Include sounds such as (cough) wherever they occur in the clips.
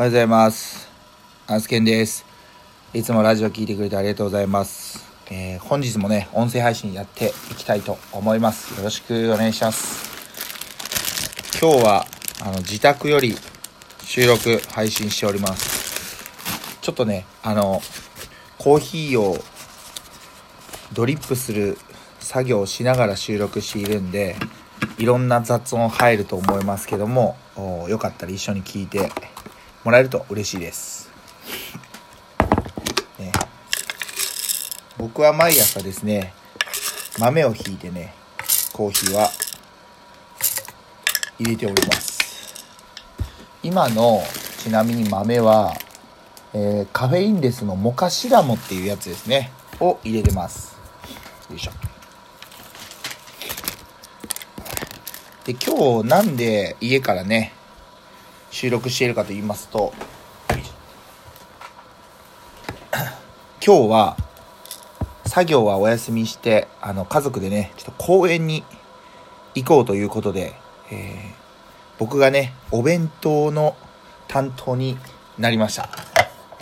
おはようございます。アンスケンです。いつもラジオ聞いてくれてありがとうございます。えー本日もね、音声配信やっていきたいと思います。よろしくお願いします。今日は、あの、自宅より収録配信しております。ちょっとね、あの、コーヒーをドリップする作業をしながら収録しているんで、いろんな雑音入ると思いますけども、およかったら一緒に聞いてもらえると嬉しいです。ね、僕は毎朝ですね、豆をひいてね、コーヒーは入れております。今の、ちなみに豆は、えーカフェインレスのモカシダモっていうやつですね、を入れてます。よいしょ。で今日なんで家からね収録しているかと言いますと (coughs) 今日は作業はお休みしてあの家族でねちょっと公園に行こうということで、えー僕がねお弁当の担当になりました。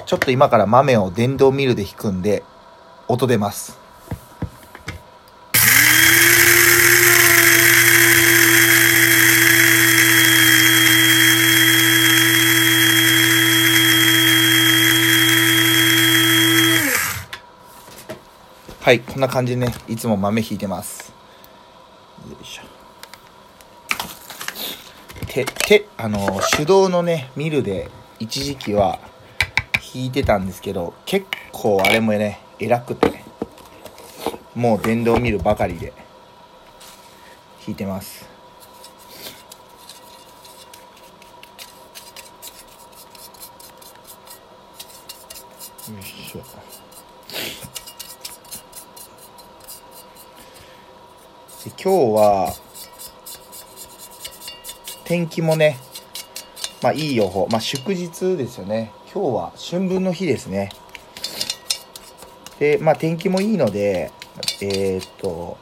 ちょっと今から豆を電動ミルで引くんで音出ます。はい、こんな感じでね、いつも豆ひいてます。よいしょ。手、手、あの、手動のね、ミルで一時期は引いてたんですけど、結構あれもね、偉くて、もう電動ミルばかりで引いてます。よいしょ。で今日は天気もねまあいい予報。まあ祝日ですよね。今日は春分の日ですね。でまあ天気もいいのでえーっと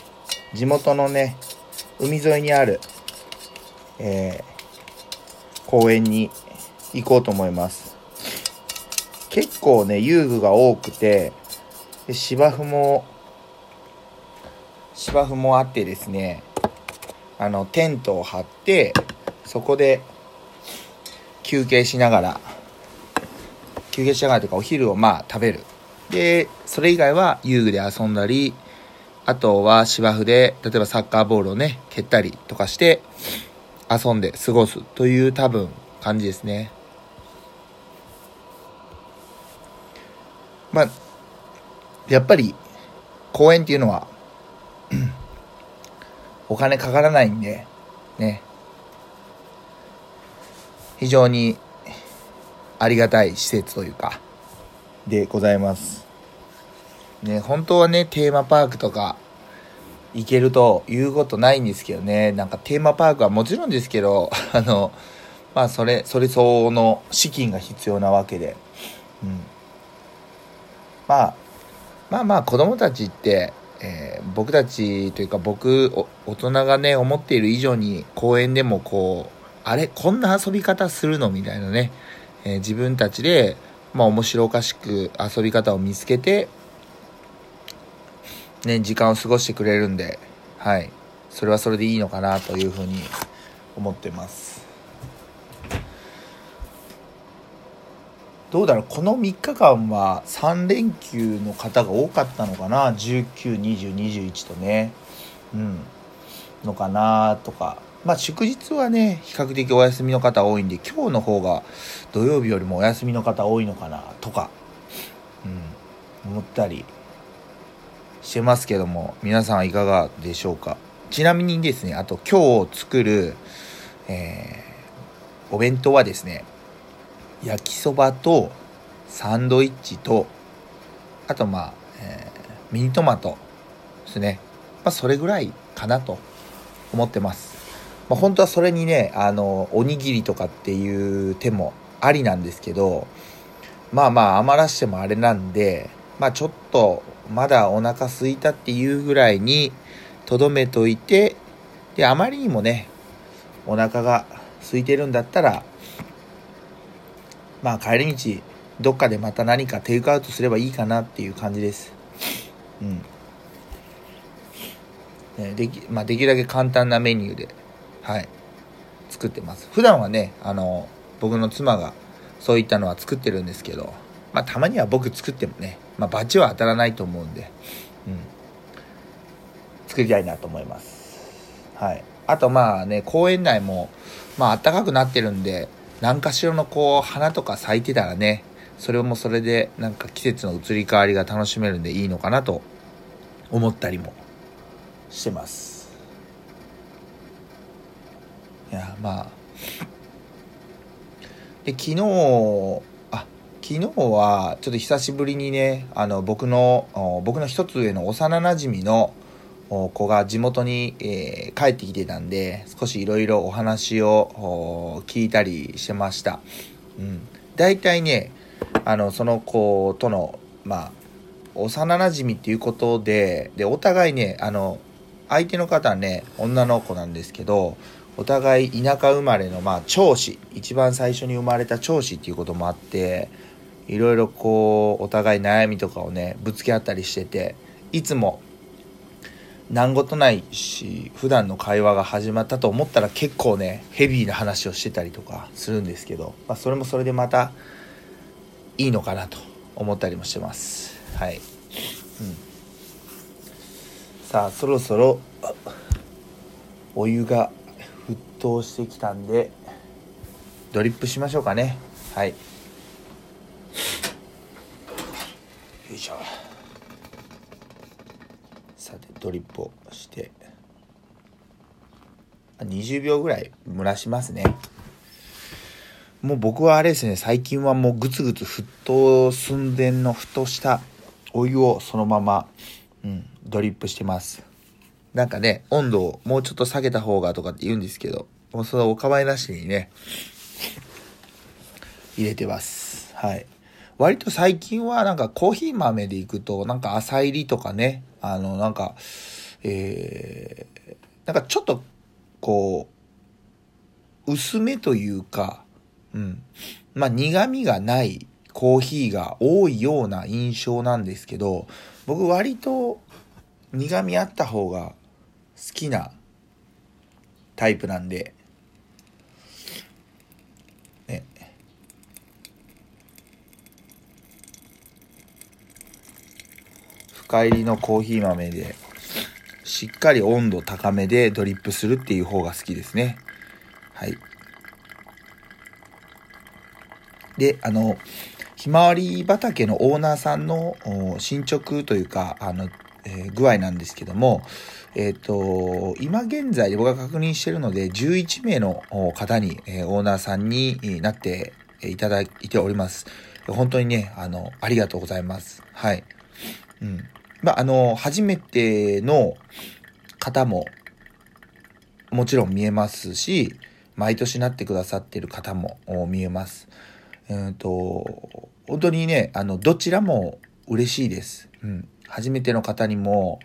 地元のね海沿いにあるえー公園に行こうと思います。結構ね遊具が多くてで芝生も芝生もあってですねあのテントを張ってそこで休憩しながら休憩しながらというかお昼をまあ食べる。でそれ以外は遊具で遊んだりあとは芝生で例えばサッカーボールをね蹴ったりとかして遊んで過ごすという多分感じですね。まあやっぱり公園っていうのはお金かからないんで、ね。非常にありがたい施設というか、でございます。ね、本当はね、テーマパークとか行けるということないんですけどね、なんかテーマパークはもちろんですけど、(laughs) あの、まあそれ、それ相応の資金が必要なわけで、うん。まあ、まあまあ子供たちって、えー僕たちというか僕大人がね思っている以上に公園でもこうあれこんな遊び方するのみたいなね、えー自分たちでまあ面白おかしく遊び方を見つけてね時間を過ごしてくれるんではい。それはそれでいいのかなというふうに思ってます。どうだろうこの3日間は3連休の方が多かったのかな？192021とね。うん。のかなとか。まあ祝日はね比較的お休みの方多いんで今日の方が土曜日よりもお休みの方多いのかなとか。うん。思ったりしてますけども。皆さんいかがでしょうか？ちなみにですねあと今日作る、えーお弁当はですね焼きそばとサンドイッチとあとまあ、えーミニトマトですね。まあそれぐらいかなと思ってます、まあ、本当はそれにねあのおにぎりとかっていう手もありなんですけどまあまあ余らしてもあれなんでまあちょっとまだお腹空いたっていうぐらいにとどめといてであまりにもねお腹が空いてるんだったらまあ帰り道どっかでまた何かテイクアウトすればいいかなっていう感じです。うん。ね、できまあ、できるだけ簡単なメニューで、はい、作ってます。普段はねあの僕の妻がそういったのは作ってるんですけど、まあ、たまには僕作ってもね、まあ、バチは当たらないと思うんで、うん、作りたいなと思います。はい。あとまあね公園内もまあ暖かくなってるんで何かしらのこう花とか咲いてたらねそれもそれでなんか季節の移り変わりが楽しめるんでいいのかなと思ったりもしてます。いやまあ。で昨日あ昨日はちょっと久しぶりにねあの僕の僕の一つ上の幼なじみの子が地元に、えー、帰ってきてたんで少しいろいろお話を聞いたりしてました、うん、大体ねあのその子とのまあ幼なじみっていうことででお互いねあの相手の方はね女の子なんですけどお互い田舎生まれのまあ長子一番最初に生まれた長子っていうこともあっていろいろこうお互い悩みとかをねぶつけ合ったりしてていつも何事ないし普段の会話が始まったと思ったら結構ねヘビーな話をしてたりとかするんですけど、まあ、それもそれでまたいいのかなと思ったりもしてます。はい、うん、さあそろそろお湯が沸騰してきたんでドリップしましょうかね。はい。よいしょさてドリップをして20秒ぐらい蒸らしますね。もう僕はあれですね最近はもうグツグツ沸騰寸前の沸騰したお湯をそのまま、うん、ドリップしてます。なんかね温度をもうちょっと下げた方がとかって言うんですけどもうそのお構いなしにね入れてます。はい。割と最近はなんかコーヒー豆でいくと、なんか朝入りとかね、あの、なんか、えー、なんかちょっと、こう、薄めというか、うん。まあ苦味がないコーヒーが多いような印象なんですけど、僕割と苦味あった方が好きなタイプなんで、深入りのコーヒー豆で、しっかり温度高めでドリップするっていう方が好きですね。はい。で、あの、ひまわり畑のオーナーさんの進捗というか、あの、えー、具合なんですけども、えっ、ー、と、今現在僕が確認してるので、11名の方に、えー、オーナーさんになっていただいております。本当にね、あの、ありがとうございます。はい。うん。まあ、あの、初めての方ももちろん見えますし、毎年なってくださってる方も見えます。うんと、本当にね、あの、どちらも嬉しいです。うん。初めての方にも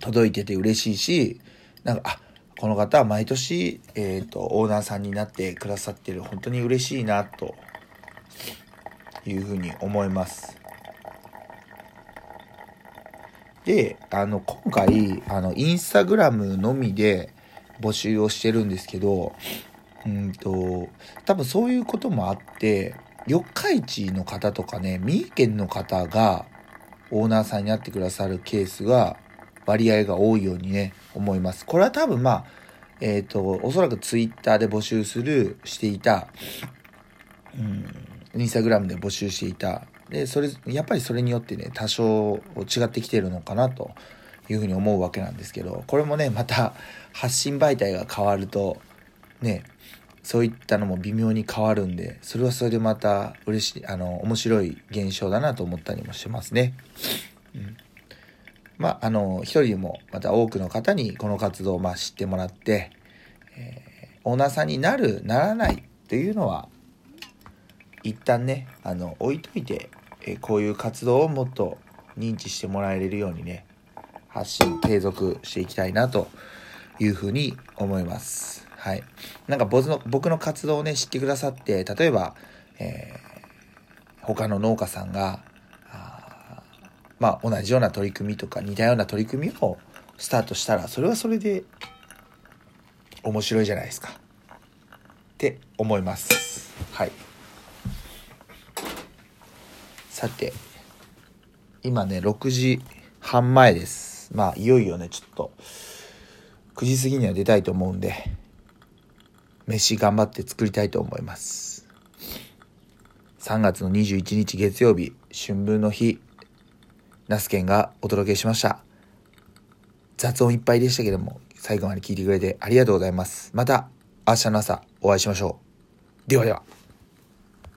届いてて嬉しいし、なんか、あ、この方は毎年、えっ、ー、と、オーナーさんになってくださってる、本当に嬉しいな、というふうに思います。で、あの、今回、あの、インスタグラムのみで募集をしてるんですけど、うんと、多分そういうこともあって、四日市の方とかね、三重県の方がオーナーさんになってくださるケースが割合が多いようにね、思います。これは多分まあ、えっ、ー、と、おそらくツイッターで募集する、していた、うん、インスタグラムで募集していたで、それ、やっぱりそれによってね、多少違ってきてるのかなというふうに思うわけなんですけど、これもね、また発信媒体が変わると、ね、そういったのも微妙に変わるんで、それはそれでまた嬉しい、あの、面白い現象だなと思ったりもしますね。うん。まあ、あの、一人でもまた多くの方にこの活動をまあ知ってもらって、えー、オーナーさんになる、ならないっていうのは、一旦ね、あの、置いといて、えこういう活動をもっと認知してもらえれるようにね、発信継続していきたいなというふうに思います。はい。なんか僕の僕の活動をね、知ってくださって、例えば、えー、他の農家さんがまあ同じような取り組みとか似たような取り組みをスタートしたらそれはそれで面白いじゃないですかって思いますはいさて今ね6時半前です。まあいよいよねちょっと9時過ぎには出たいと思うんで飯頑張って作りたいと思います。3月の21日月曜日春分の日ナスケンがお届けしました。雑音いっぱいでしたけども最後まで聞いてくれてありがとうございます。また明日の朝お会いしましょう。ではでは。